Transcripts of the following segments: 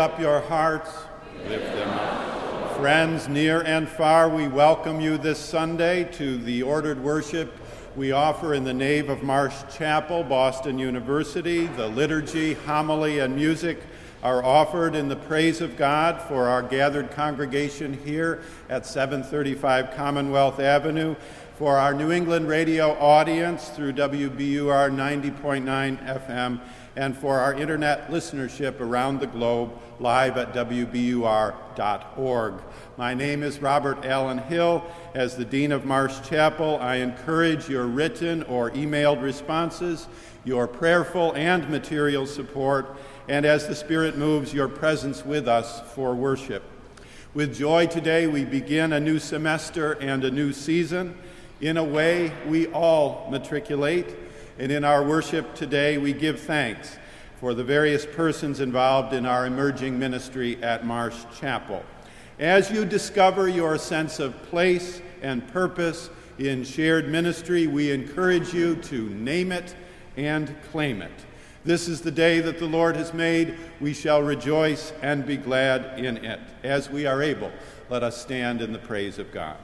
up your hearts, lift them up. Friends near and far, we welcome you this Sunday to the ordered worship we offer in the nave of Marsh Chapel, Boston University. The liturgy, homily, and music are offered in the praise of God for our gathered congregation here at 735 Commonwealth Avenue, for our New England radio audience through WBUR 90.9 FM, and for our internet listenership around the globe live at WBUR.org. My name is Robert Allan Hill. As the Dean of Marsh Chapel, I encourage your written or emailed responses, your prayerful and material support, and as the Spirit moves, your presence with us for worship. With joy today, we begin a new semester and a new season. In a way, we all matriculate, and in our worship today, we give thanks for the various persons involved in our emerging ministry at Marsh Chapel. As you discover your sense of place and purpose in shared ministry, we encourage you to name it and claim it. This is the day that the Lord has made. We shall rejoice and be glad in it. As we are able, let us stand in the praise of God.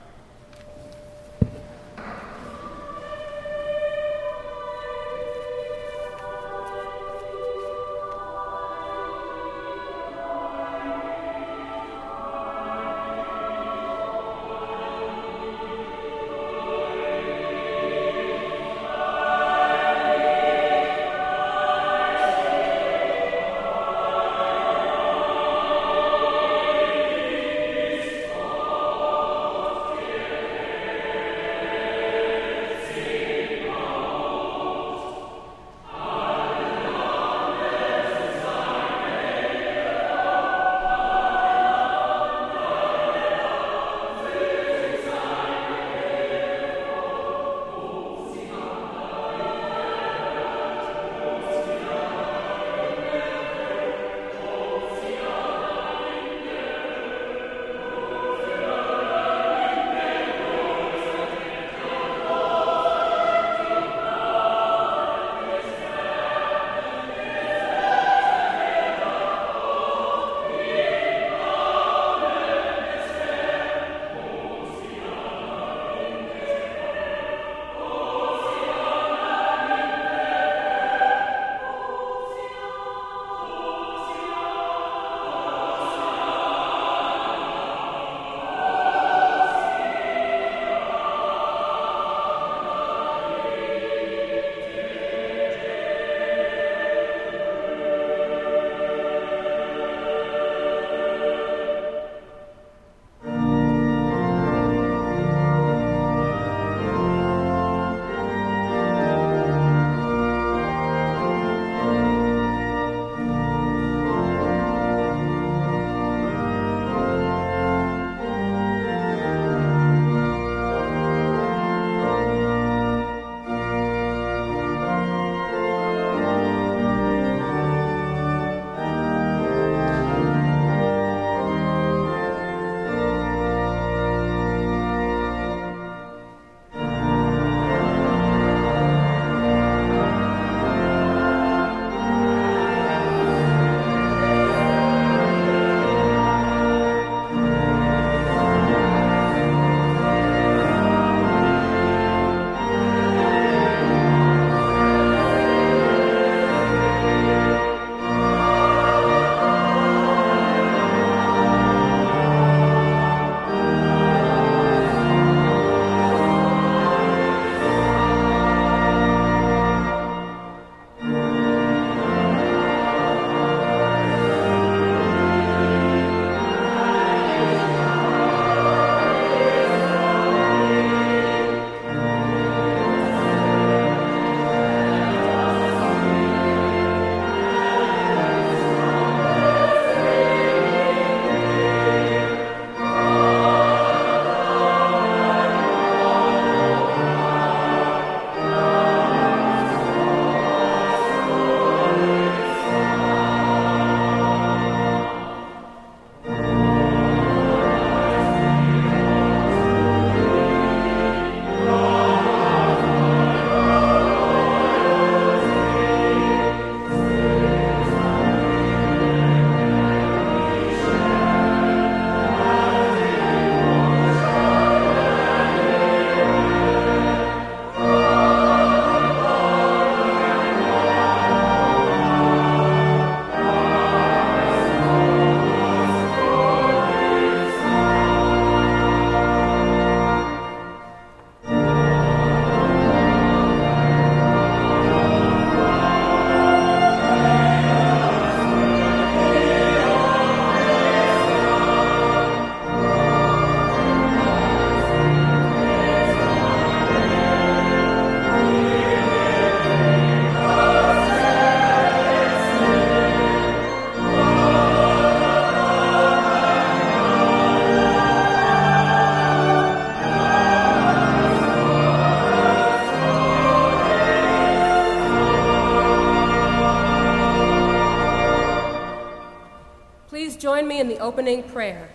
In the opening prayer.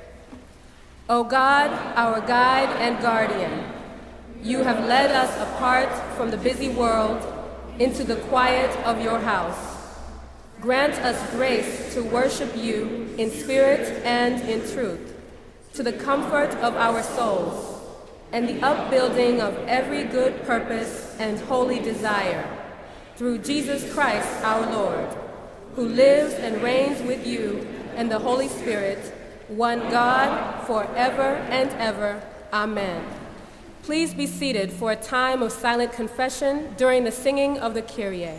O God, our guide and guardian, you have led us apart from the busy world into the quiet of your house. Grant us grace to worship you in spirit and in truth, to the comfort of our souls and the upbuilding of every good purpose and holy desire, through Jesus Christ our Lord, who lives and reigns with you and the Holy Spirit, one God, forever and ever. Amen. Please be seated for a time of silent confession during the singing of the Kyrie.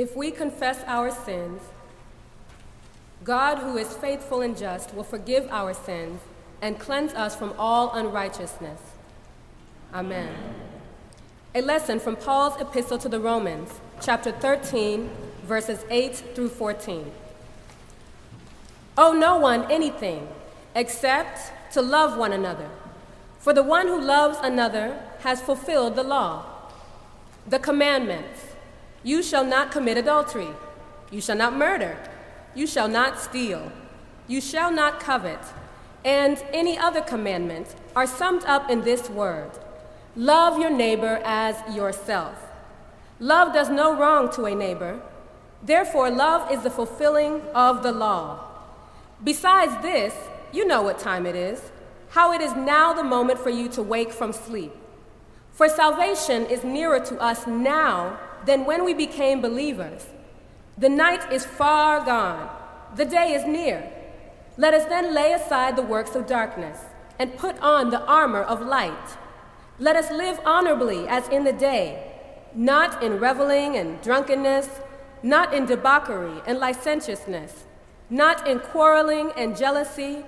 If we confess our sins, God, who is faithful and just, will forgive our sins and cleanse us from all unrighteousness. Amen. A lesson from Paul's epistle to the Romans, chapter 13, verses 8 through 14. Owe no one anything except to love one another, for the one who loves another has fulfilled the law. The commandments you shall not commit adultery. You shall not murder. You shall not steal. You shall not covet. And any other commandment are summed up in this word love your neighbor as yourself. Love does no wrong to a neighbor. Therefore, love is the fulfilling of the law. Besides this, you know what time it is, how it is now the moment for you to wake from sleep. For salvation is nearer to us now than when we became believers. The night is far gone, the day is near. Let us then lay aside the works of darkness and put on the armor of light. Let us live honorably as in the day, not in reveling and drunkenness, not in debauchery and licentiousness, not in quarreling and jealousy.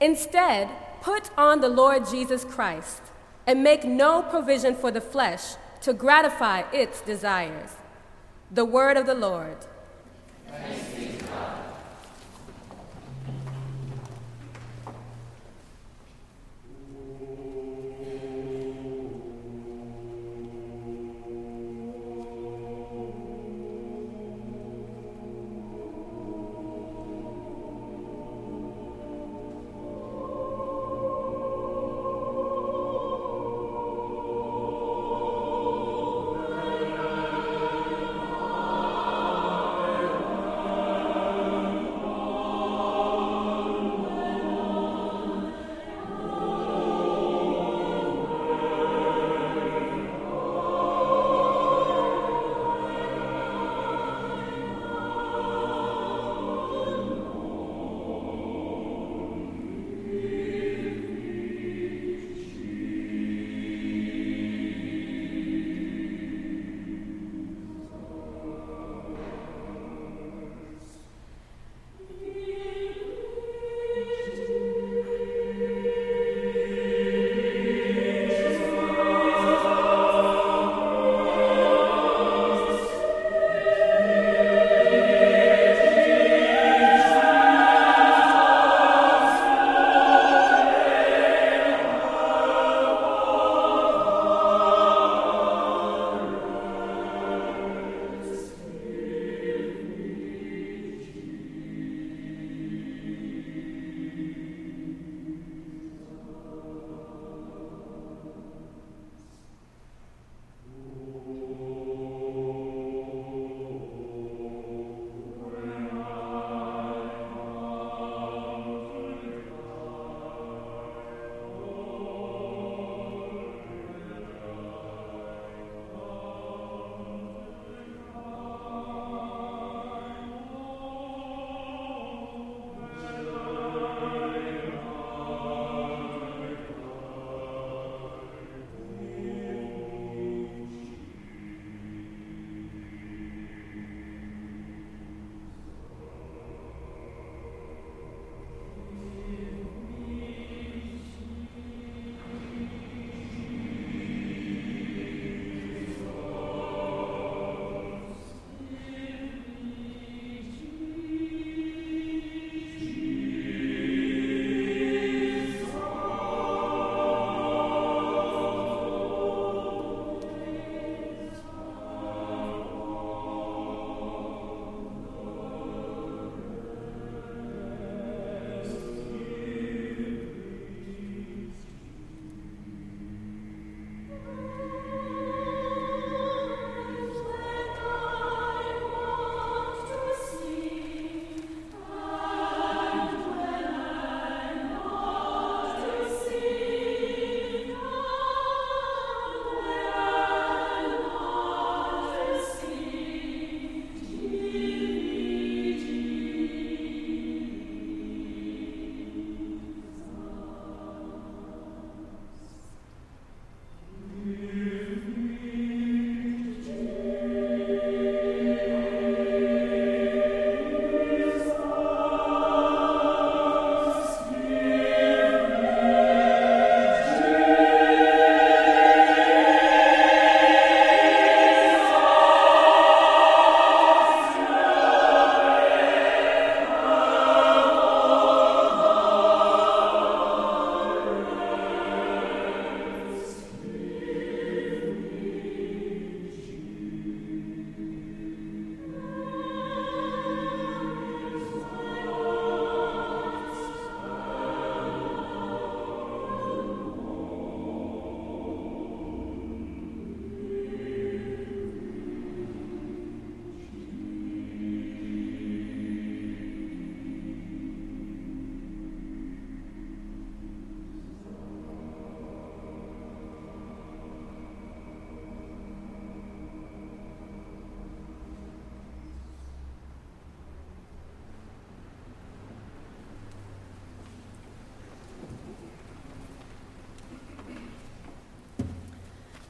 Instead, put on the Lord Jesus Christ and make no provision for the flesh to gratify its desires. The word of the Lord.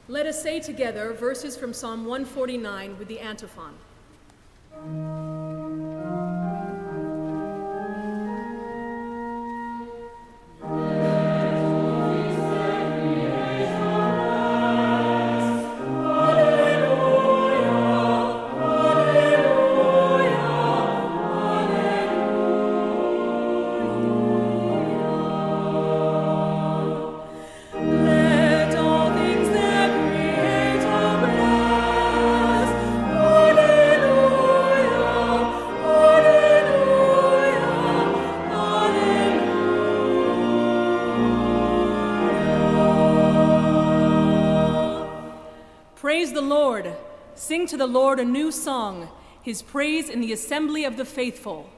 Let us say together verses from Psalm 149 with the antiphon. To the Lord a new song, his praise in the assembly of the faithful.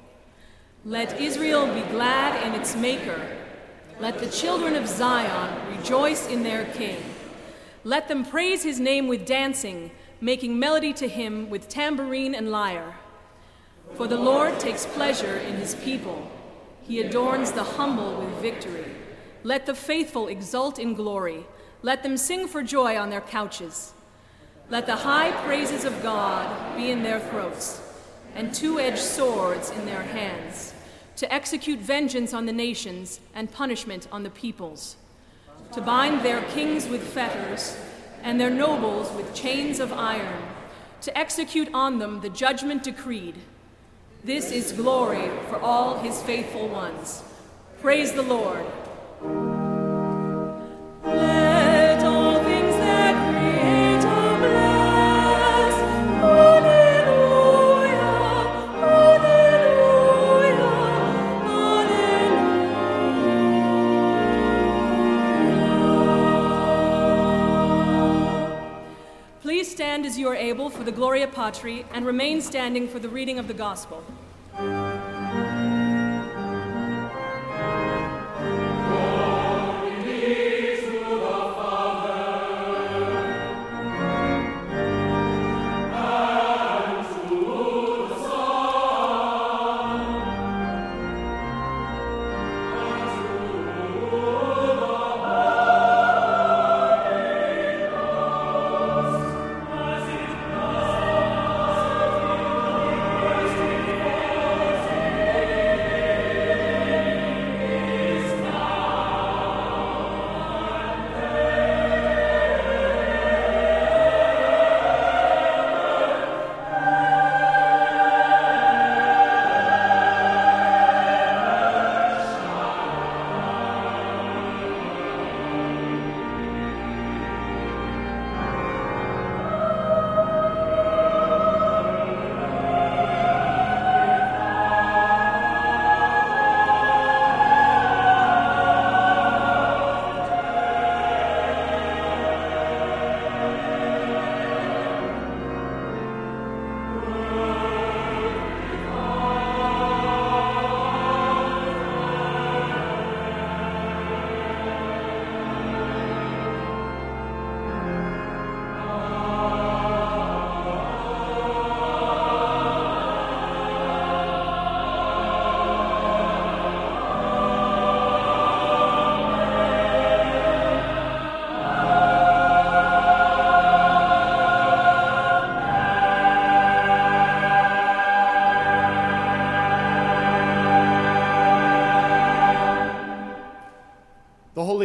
Let Israel be glad in its Maker. Let the children of Zion rejoice in their King. Let them praise his name with dancing, making melody to him with tambourine and lyre. For the Lord takes pleasure in his people. He adorns the humble with victory. Let the faithful exult in glory. Let them sing for joy on their couches. Let the high praises of God be in their throats, and two edged swords in their hands, to execute vengeance on the nations and punishment on the peoples, to bind their kings with fetters and their nobles with chains of iron, to execute on them the judgment decreed. This is glory for all his faithful ones. Praise the Lord. Gloria Patri and remain standing for the reading of the Gospel.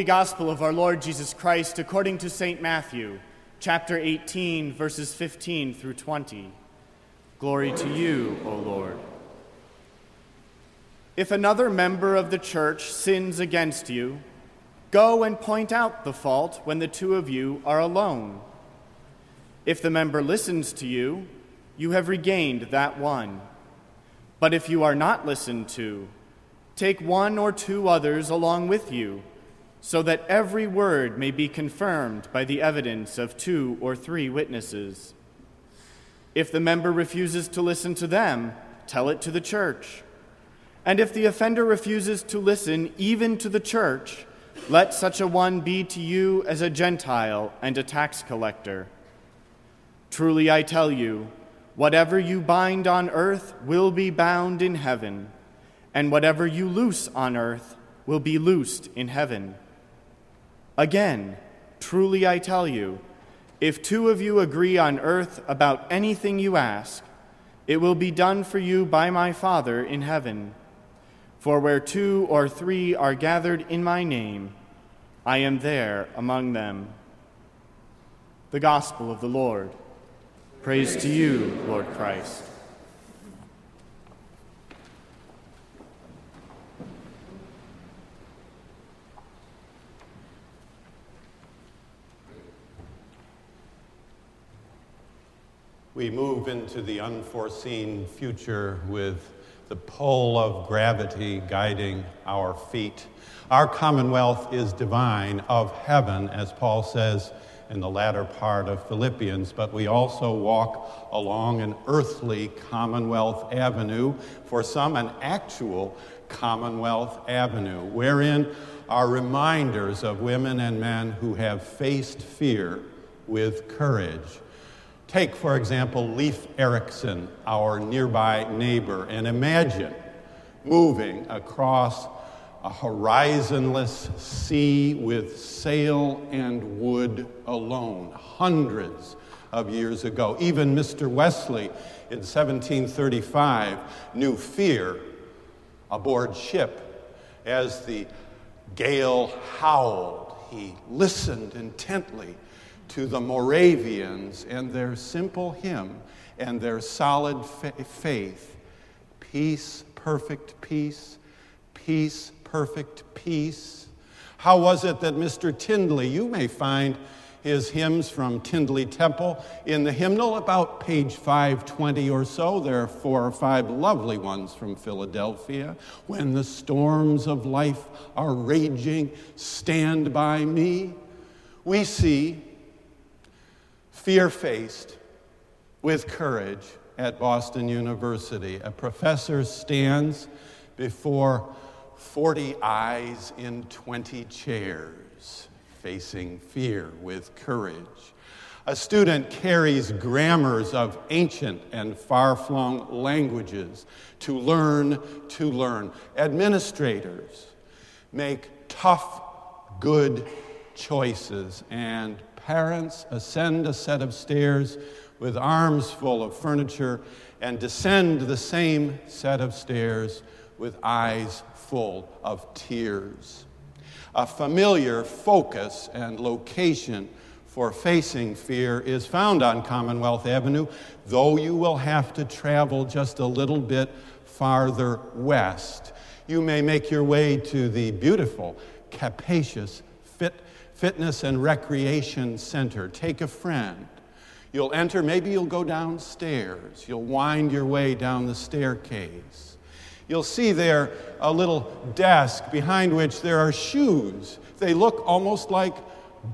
Gospel of our Lord Jesus Christ according to St. Matthew, chapter 18, verses 15 through 20. Glory to you, O Lord. If another member of the church sins against you, go and point out the fault when the two of you are alone. If the member listens to you, you have regained that one. But if you are not listened to, take one or two others along with you, so that every word may be confirmed by the evidence of two or three witnesses. If the member refuses to listen to them, tell it to the church. And if the offender refuses to listen even to the church, let such a one be to you as a Gentile and a tax collector. Truly I tell you, whatever you bind on earth will be bound in heaven, and whatever you loose on earth will be loosed in heaven. Again, truly I tell you, If two of you agree on earth about anything you ask, it will be done for you by my Father in heaven. For where two or three are gathered in my name, I am there among them. The Gospel of the Lord. Praise to you, Lord Christ. We move into the unforeseen future with the pull of gravity guiding our feet. Our commonwealth is divine, of heaven, as Paul says in the latter part of Philippians, but we also walk along an earthly commonwealth avenue, for some, an actual commonwealth avenue, wherein are reminders of women and men who have faced fear with courage Take, for example, Leif Erikson, our nearby neighbor, and imagine moving across a horizonless sea with sail and wood alone, hundreds of years ago. Even Mr. Wesley in 1735 knew fear aboard ship as the gale howled. He listened intently to the Moravians and their simple hymn and their solid fa- faith peace, perfect peace, peace, perfect peace. How was it that Mr. Tindley, you may find his hymns from Tindley Temple in the hymnal, about page 520 or so. There are four or five lovely ones from Philadelphia. When the storms of life are raging, stand by me. We see fear faced with courage at Boston University. A professor stands before 40 eyes in 20 chairs, facing fear with courage. A student carries grammars of ancient and far flung languages to learn to learn. Administrators make tough, good choices and parents ascend a set of stairs with arms full of furniture and descend the same set of stairs with eyes full of tears. A familiar focus and location for facing fear is found on Commonwealth Avenue, though you will have to travel just a little bit farther west. You may make your way to the beautiful, capacious, Fitness and Recreation Center. Take a friend. You'll enter, maybe you'll go downstairs. You'll wind your way down the staircase. You'll see there a little desk behind which there are shoes. They look almost like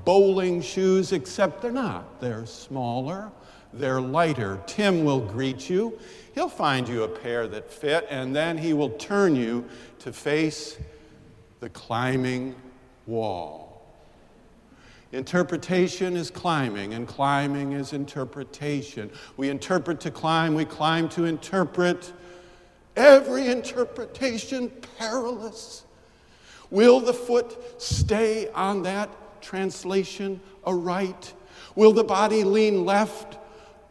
bowling shoes, except they're not. They're smaller, they're lighter. Tim will greet you. He'll find you a pair that fit, and then he will turn you to face the climbing wall. Interpretation is climbing, and climbing is interpretation. We interpret to climb, we climb to interpret. Every interpretation perilous. Will the foot stay on that translation aright? Will the body lean left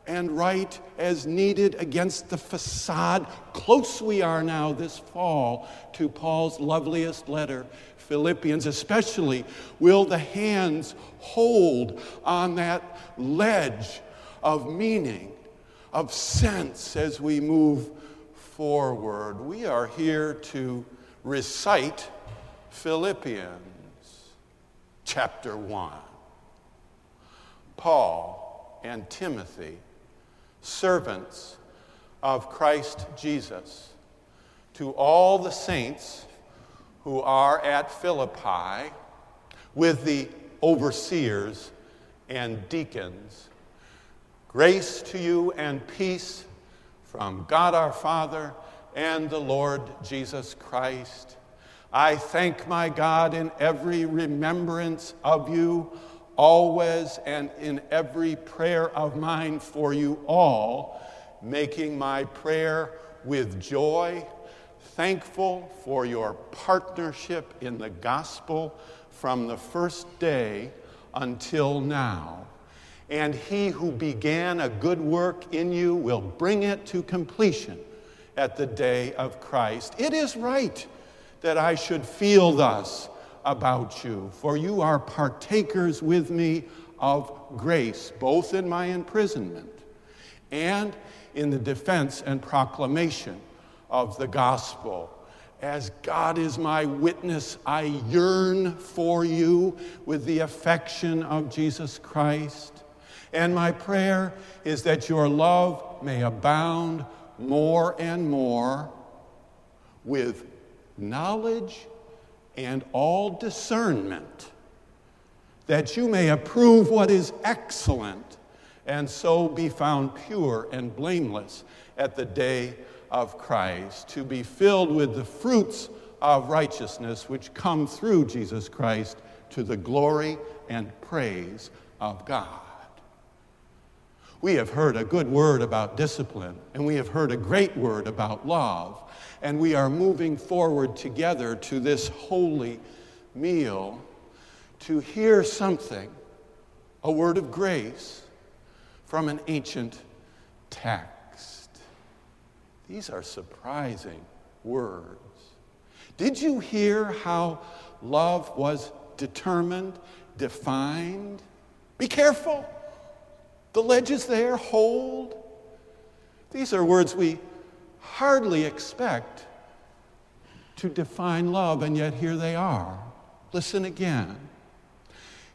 and right as needed against the facade? Close we are now this fall to Paul's loveliest letter Philippians, especially, will the hands hold on that ledge of meaning, of sense as we move forward. We are here to recite Philippians chapter 1. Paul and Timothy, servants of Christ Jesus, to all the saints who are at Philippi with the overseers and deacons. Grace to you and peace from God our Father and the Lord Jesus Christ. I thank my God in every remembrance of you, always and in every prayer of mine for you all, making my prayer with joy thankful for your partnership in the gospel from the first day until now, and he who began a good work in you will bring it to completion at the day of Christ. It is right that I should feel thus about you, for you are partakers with me of grace, both in my imprisonment and in the defense and proclamation of the gospel. As God is my witness, I yearn for you with the affection of Jesus Christ. And my prayer is that your love may abound more and more with knowledge and all discernment, that you may approve what is excellent, and so be found pure and blameless at the day of Christ, to be filled with the fruits of righteousness which come through Jesus Christ to the glory and praise of God. We have heard a good word about discipline, and we have heard a great word about love, and we are moving forward together to this holy meal to hear something, a word of grace from an ancient text. These are surprising words. Did you hear how love was determined, defined? Be careful. The ledge is there, hold. These are words we hardly expect to define love, and yet here they are. Listen again.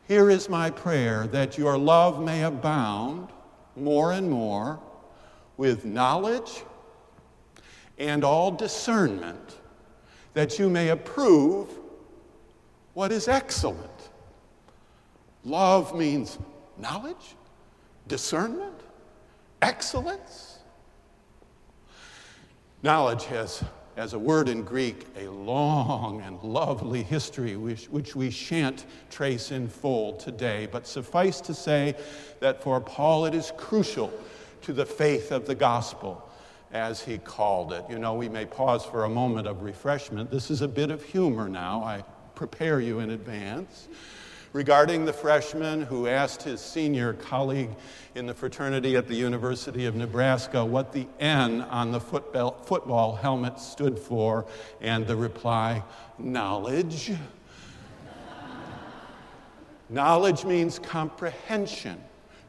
Here is my prayer that your love may abound more and more with knowledge and all discernment, that you may approve what is excellent. Love means knowledge, discernment, excellence. Knowledge has, as a word in Greek, a long and lovely history which, which we shan't trace in full today, but suffice to say that for Paul it is crucial to the faith of the gospel, as he called it. You know, we may pause for a moment of refreshment. This is a bit of humor now. I prepare you in advance regarding the freshman who asked his senior colleague in the fraternity at the University of Nebraska what the N on the football, football helmet stood for, and the reply, knowledge. knowledge means comprehension,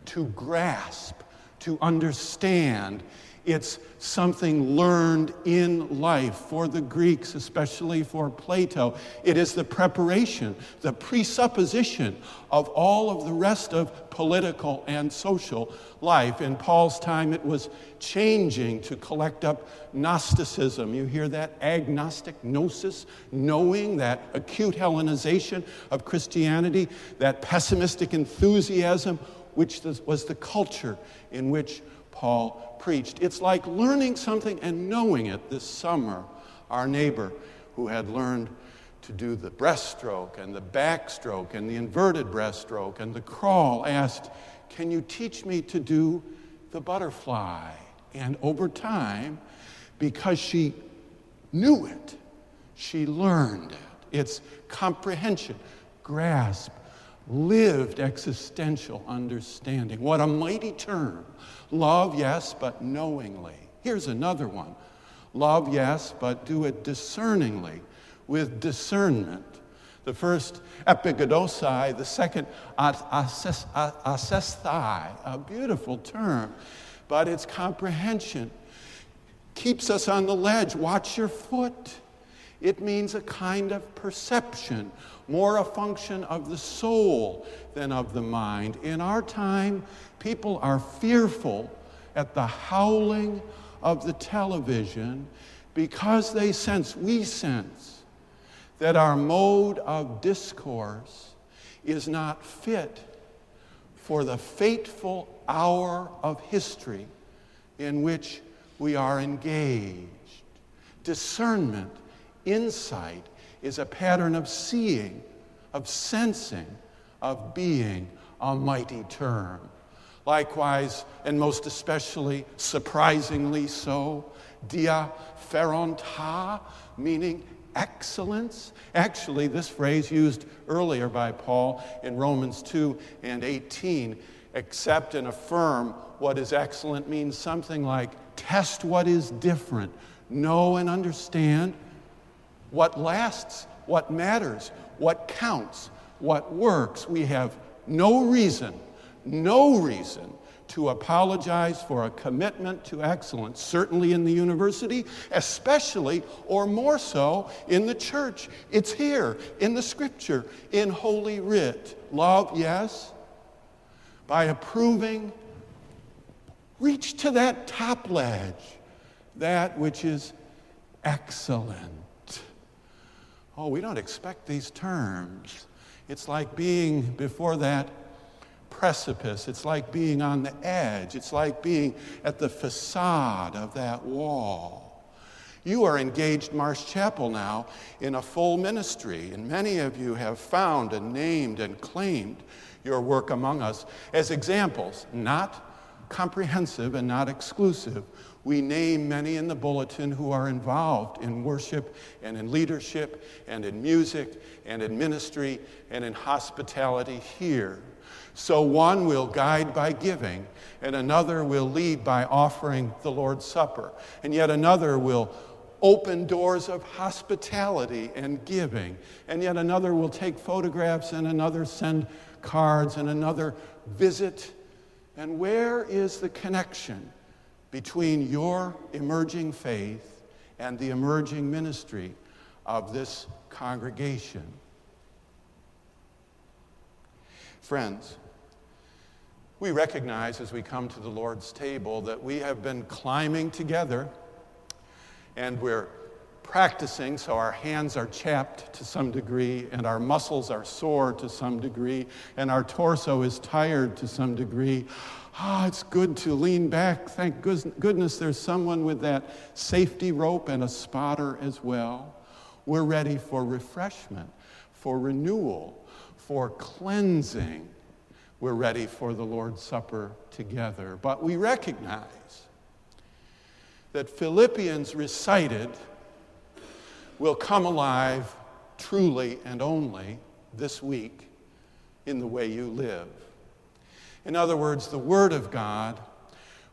to grasp, to understand. It's something learned in life for the Greeks, especially for Plato. It is the preparation, the presupposition of all of the rest of political and social life. In Paul's time, it was changing to collect up Gnosticism. You hear that? Agnostic gnosis, knowing that acute Hellenization of Christianity, that pessimistic enthusiasm, which was the culture in which Paul preached. It's like learning something and knowing it this summer. Our neighbor who had learned to do the breaststroke and the backstroke and the inverted breaststroke and the crawl asked, Can you teach me to do the butterfly? And over time, because she knew it, she learned it. It's comprehension, grasp, lived existential understanding. What a mighty term. Love, yes, but knowingly. Here's another one love, yes, but do it discerningly, with discernment. The first epignosei, the second aisthesei, a beautiful term, but its comprehension keeps us on the ledge. Watch your foot. It means a kind of perception, more a function of the soul than of the mind. In our time, people are fearful at the howling of the television because they sense, we sense, that our mode of discourse is not fit for the fateful hour of history in which we are engaged. Discernment Insight is a pattern of seeing, of sensing, of being a mighty term. Likewise, and most especially, surprisingly so, dia meaning excellence. Actually, this phrase used earlier by Paul in Romans 2 and 18 accept and affirm what is excellent means something like test what is different, know and understand what lasts, what matters, what counts, what works. We have no reason, no reason to apologize for a commitment to excellence, certainly in the university, especially or more so in the church. It's here in the scripture, in Holy Writ. Love, yes. By approving, reach to that top ledge, that which is excellent. Oh, we don't expect these terms. It's like being before that precipice. It's like being on the edge. It's like being at the facade of that wall. You are engaged, Marsh Chapel, now in a full ministry, and many of you have found and named and claimed your work among us as examples, not comprehensive and not exclusive. We name many in the bulletin who are involved in worship and in leadership and in music and in ministry and in hospitality here. So one will guide by giving, and another will lead by offering the Lord's Supper, and yet another will open doors of hospitality and giving, and yet another will take photographs, and another send cards, and another visit. And where is the connection between your emerging faith and the emerging ministry of this congregation? Friends, we recognize as we come to the Lord's table that we have been climbing together and we're practicing, so our hands are chapped to some degree, and our muscles are sore to some degree, and our torso is tired to some degree. Ah, it's good to lean back. Thank goodness there's someone with that safety rope and a spotter as well. We're ready for refreshment, for renewal, for cleansing we're ready for the Lord's Supper together. But we recognize that Philippians recited will come alive truly and only this week in the way you live. In other words, the Word of God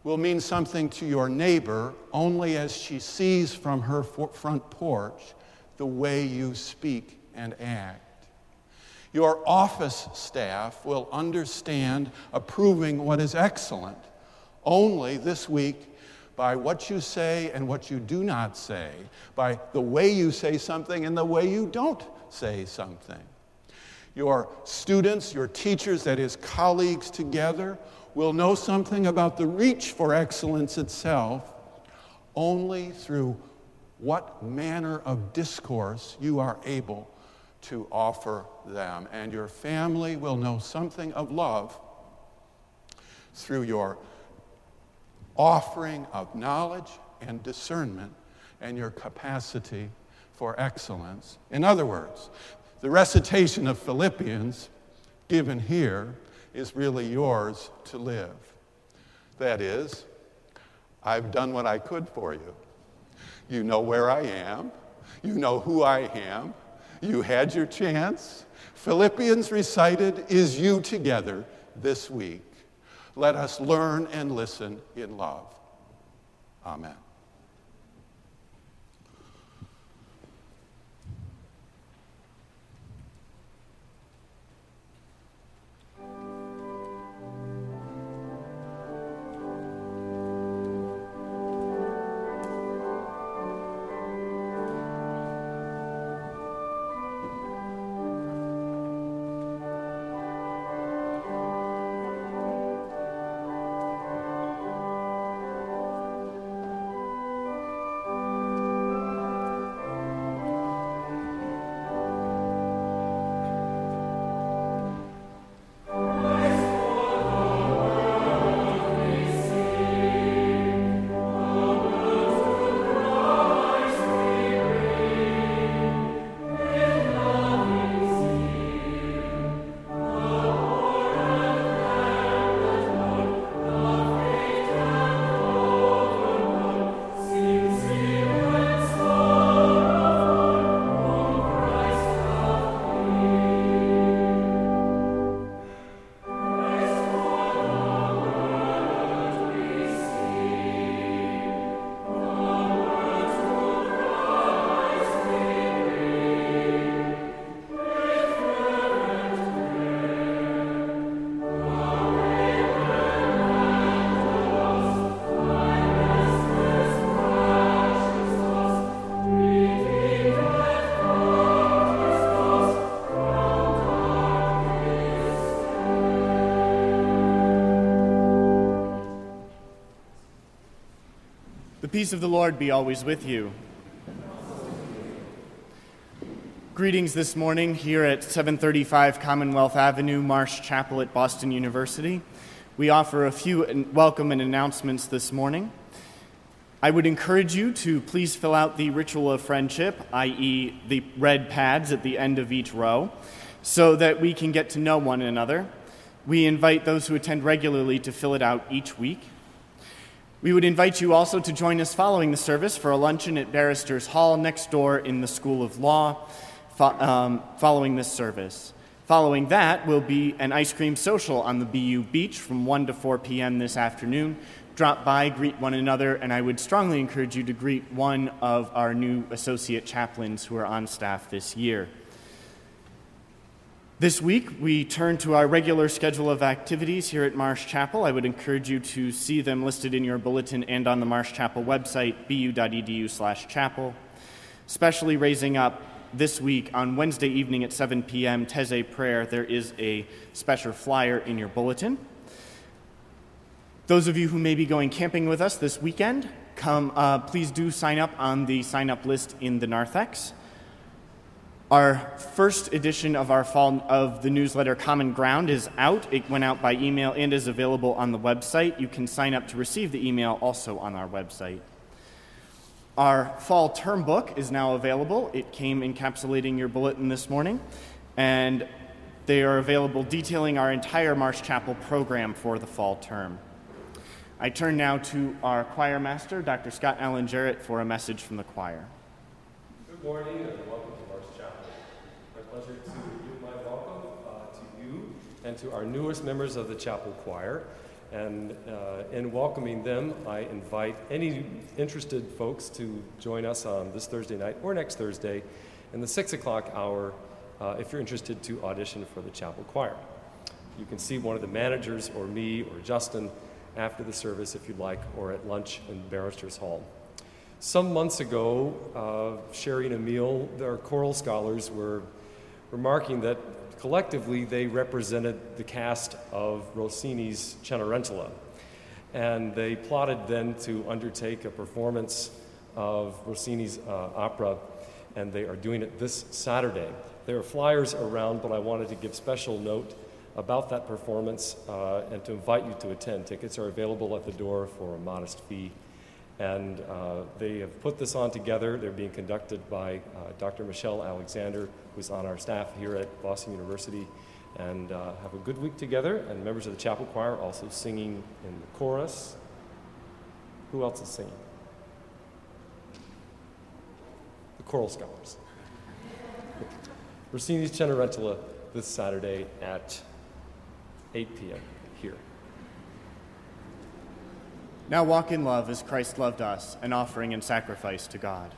will mean something to your neighbor only as she sees from her front porch the way you speak and act. Your office staff will understand approving what is excellent only this week by what you say and what you do not say, by the way you say something and the way you don't say something. Your students, your teachers, that is, colleagues together, will know something about the reach for excellence itself only through what manner of discourse you are able to offer them. And your family will know something of love through your offering of knowledge and discernment and your capacity for excellence. In other words, the recitation of Philippians given here is really yours to live. That is, I've done what I could for you. You know where I am, you know who I am, you had your chance. Philippians recited is you together this week. Let us learn and listen in love. Amen. Peace of the Lord be always with you. Greetings this morning here at 735 Commonwealth Avenue, Marsh Chapel at Boston University. We offer a few welcome and announcements this morning. I would encourage you to please fill out the ritual of friendship, i.e., the red pads at the end of each row, so that we can get to know one another. We invite those who attend regularly to fill it out each week. We would invite you also to join us following the service for a luncheon at Barristers Hall next door in the School of Law fo- um, following this service. Following that will be an ice cream social on the BU beach from 1 to 4 p.m. this afternoon. Drop by, greet one another, and I would strongly encourage you to greet one of our new associate chaplains who are on staff this year. This week, we turn to our regular schedule of activities here at Marsh Chapel. I would encourage you to see them listed in your bulletin and on the Marsh Chapel website, bu.edu slash chapel. Especially raising up this week on Wednesday evening at 7 p.m., Taizé prayer, there is a special flyer in your bulletin. Those of you who may be going camping with us this weekend, come, uh, please do sign up on the sign up list in the narthex. Our first edition of our fall of the newsletter Common Ground is out. It went out by email and is available on the website. You can sign up to receive the email also on our website. Our fall term book is now available. It came encapsulating your bulletin this morning, and they are available detailing our entire Marsh Chapel program for the fall term. I turn now to our choir master, Dr. Scott Allen Jarrett, for a message from the choir. Good morning and welcome to Marsh Chapel. My pleasure to give my welcome uh, to you and to our newest members of the chapel choir. And uh, in welcoming them, I invite any interested folks to join us on this Thursday night or next Thursday in the 6 o'clock hour uh, if you're interested to audition for the chapel choir. You can see one of the managers or me or Justin after the service if you'd like, or at lunch in Barristers Hall. Some months ago, uh, sharing a meal, our choral scholars were remarking that collectively they represented the cast of Rossini's Cenerentola. And they plotted then to undertake a performance of Rossini's uh, opera, and they are doing it this Saturday. There are flyers around, but I wanted to give special note about that performance uh, and to invite you to attend. Tickets are available at the door for a modest fee. And uh, they have put this on together. They're being conducted by uh, Dr. Michelle Alexander, who's on our staff here at Boston University. And uh, have a good week together. And members of the chapel choir also singing in the chorus. Who else is singing? The choral scholars. Rossini's Cenerentola this Saturday at 8 p.m. here. Now walk in love as Christ loved us, an offering and sacrifice to God.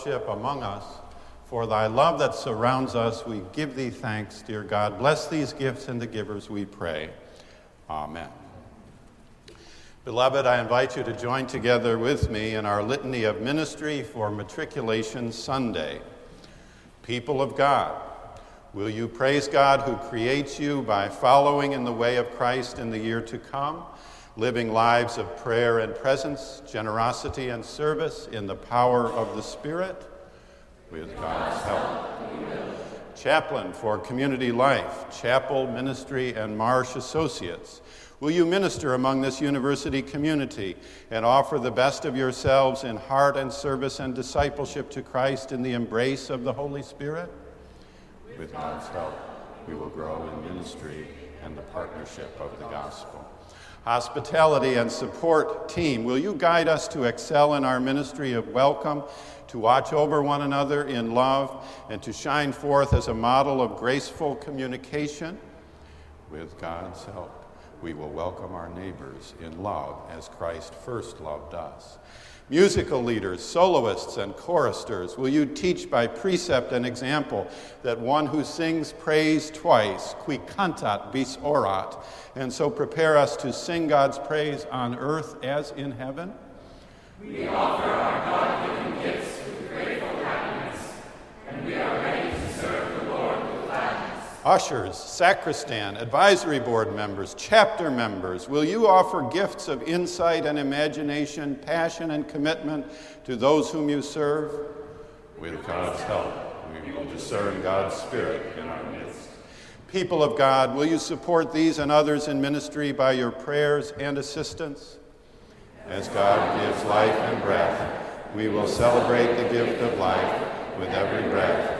Fellowship among us, for thy love that surrounds us. We give thee thanks, dear God. Bless these gifts and the givers, we pray. Amen. Beloved, I invite you to join together with me in our litany of ministry for Matriculation Sunday. People of God, will you praise God who creates you by following in the way of Christ in the year to come, living lives of prayer and presence, generosity and service in the power of the Spirit? With God's help. Chaplain for Community Life, Chapel Ministry, and Marsh Associates Will you minister among this university community and offer the best of yourselves in heart and service and discipleship to Christ in the embrace of the Holy Spirit? With God's help, we will grow in ministry and the partnership of the gospel. Hospitality and support team, will you guide us to excel in our ministry of welcome, to watch over one another in love, and to shine forth as a model of graceful communication? With God's help we will welcome our neighbors in love as Christ first loved us. Musical leaders, soloists, and choristers, will you teach by precept and example that one who sings praise twice, qui cantat bis orat, and so prepare us to sing God's praise on earth as in heaven? We offer our God given gifts with grateful happiness, and we are ready ushers, sacristan, advisory board members, chapter members, will you offer gifts of insight and imagination, passion and commitment to those whom you serve? With God's help, we will discern God's Spirit in our midst. People of God, will you support these and others in ministry by your prayers and assistance? As God gives life and breath, we will celebrate the gift of life with every breath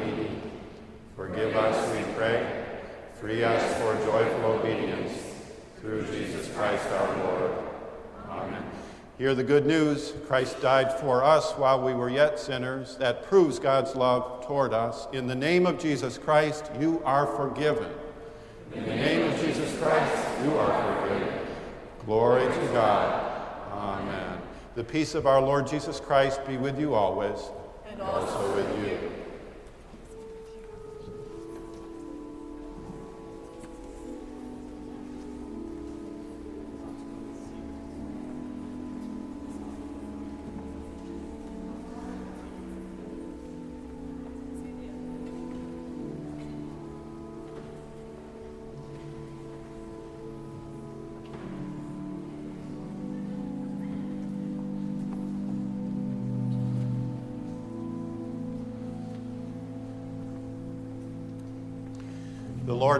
Forgive us, we pray Free us for joyful obedience through Jesus Christ our Lord. Amen. Hear the good news. Christ died for us while we were yet sinners. That proves God's love toward us. In the name of Jesus Christ, you are forgiven. In the name of Jesus Christ, you are forgiven. Glory to God. Amen. The peace of our Lord Jesus Christ be with you always, and also with you.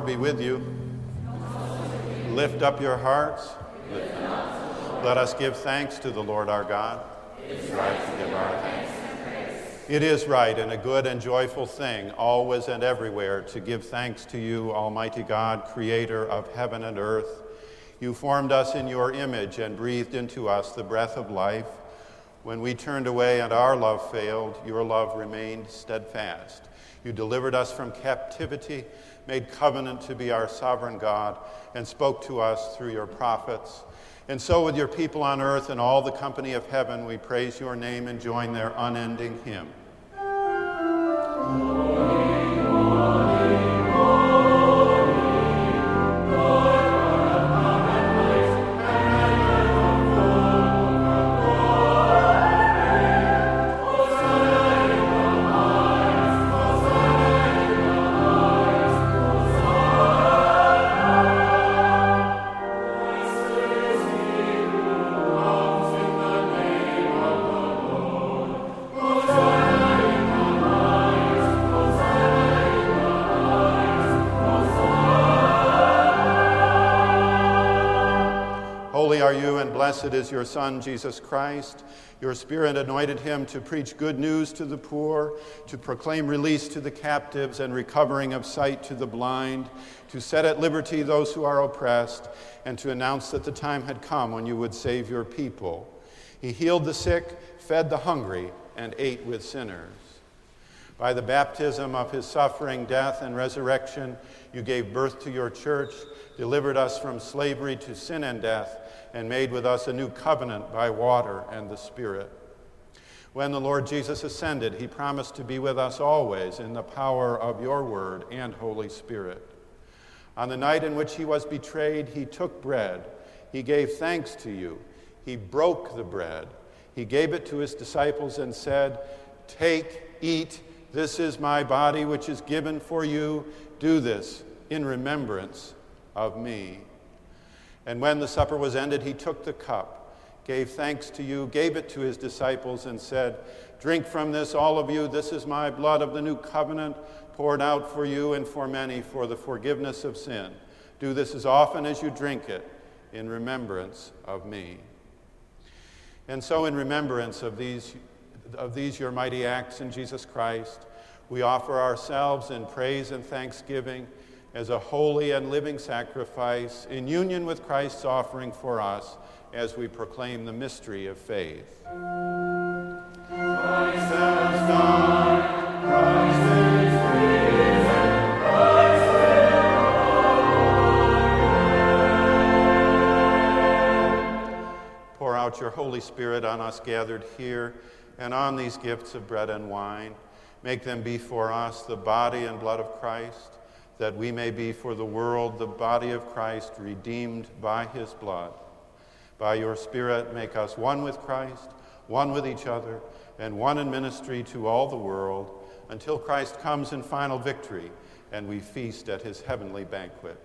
Lord be with you. Lift up your hearts. Let us give thanks to the Lord our God. It is right to give our thanks. It is right and a good and joyful thing, always and everywhere, to give thanks to you, Almighty God, creator of heaven and earth. You formed us in your image and breathed into us the breath of life. When we turned away and our love failed, your love remained steadfast. You delivered us from captivity, made covenant to be our sovereign God, and spoke to us through your prophets. And so, with your people on earth and all the company of heaven, we praise your name and join their unending hymn. Blessed is your Son, Jesus Christ. Your Spirit anointed him to preach good news to the poor, to proclaim release to the captives and recovering of sight to the blind, to set at liberty those who are oppressed, and to announce that the time had come when you would save your people. He healed the sick, fed the hungry, and ate with sinners. By the baptism of his suffering, death, and resurrection, you gave birth to your church, delivered us from slavery to sin and death and made with us a new covenant by water and the Spirit. When the Lord Jesus ascended, he promised to be with us always in the power of your word and Holy Spirit. On the night in which he was betrayed, he took bread. He gave thanks to you. He broke the bread. He gave it to his disciples and said, Take, eat. This is my body, which is given for you. Do this in remembrance of me. And when the supper was ended, he took the cup, gave thanks to you, gave it to his disciples, and said, Drink from this, all of you. This is my blood of the new covenant, poured out for you and for many for the forgiveness of sin. Do this as often as you drink it in remembrance of me. And so, in remembrance of these, of these your mighty acts in Jesus Christ, we offer ourselves in praise and thanksgiving as a holy and living sacrifice in union with Christ's offering for us as we proclaim the mystery of faith. Pour out your Holy Spirit on us gathered here and on these gifts of bread and wine. Make them be for us the body and blood of Christ that we may be for the world the body of Christ, redeemed by his blood. By your Spirit, make us one with Christ, one with each other, and one in ministry to all the world, until Christ comes in final victory and we feast at his heavenly banquet.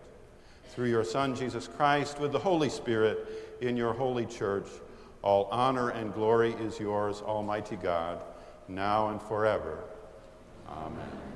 Through your Son, Jesus Christ, with the Holy Spirit, in your holy church, all honor and glory is yours, Almighty God, now and forever. Amen.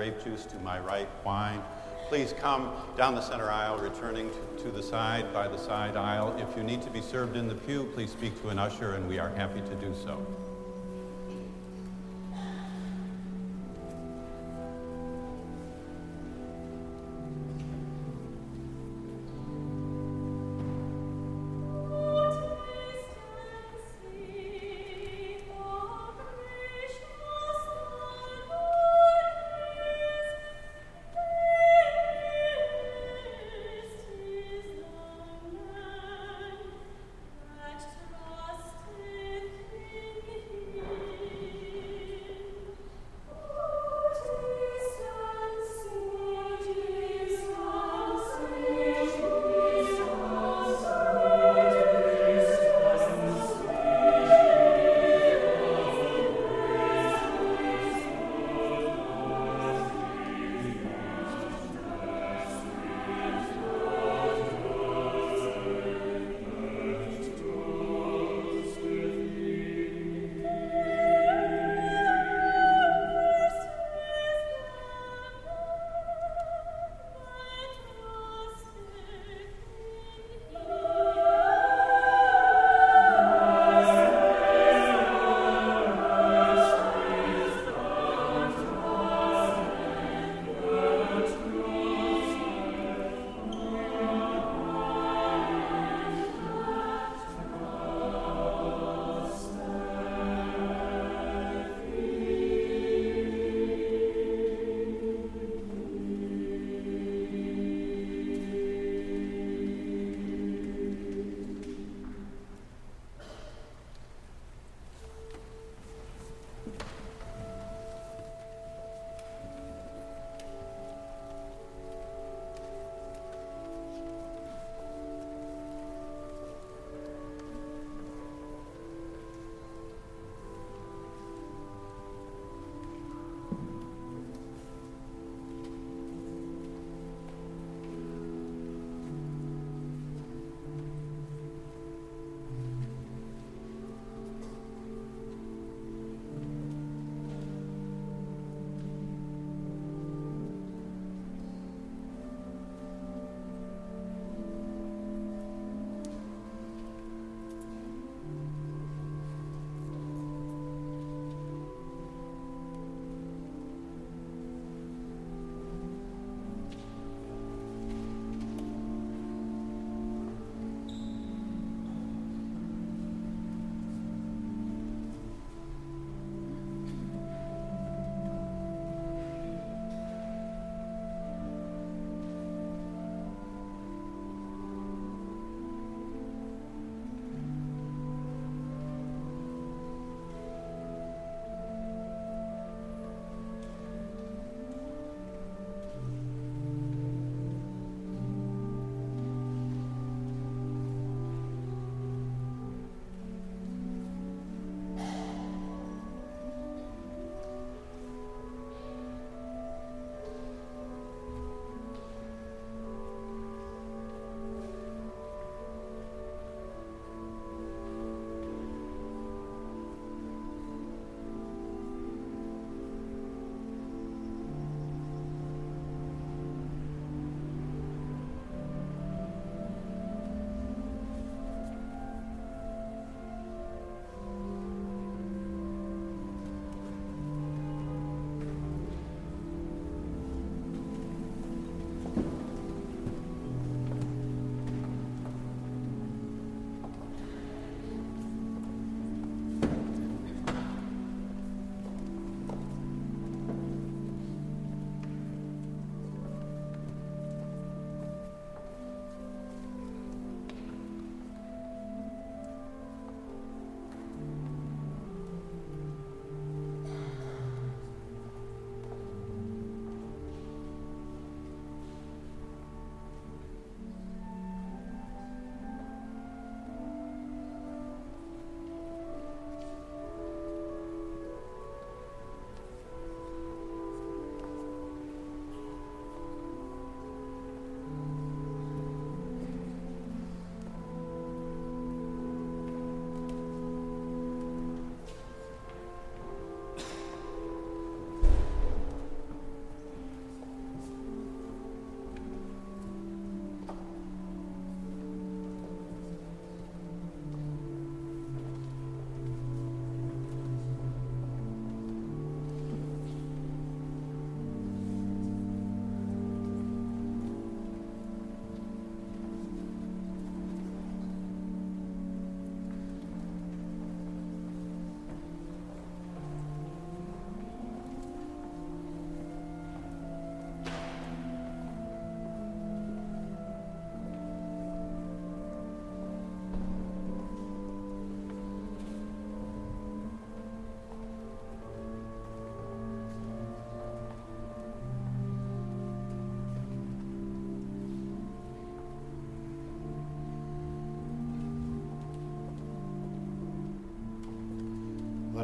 Grape juice to my right, wine. Please come down the center aisle, returning to, to the side by the side aisle. If you need to be served in the pew, please speak to an usher, and we are happy to do so.